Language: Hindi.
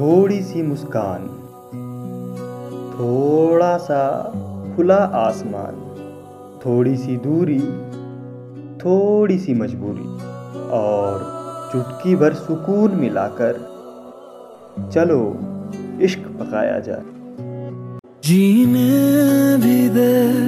थोड़ी सी मुस्कान। थोड़ा सा खुला आसमान। थोड़ी सी दूरी। थोड़ी सी मजबूरी। और चुटकी भर सुकून मिलाकर चलो, इश्क पकाया जाए। जीने भी दे।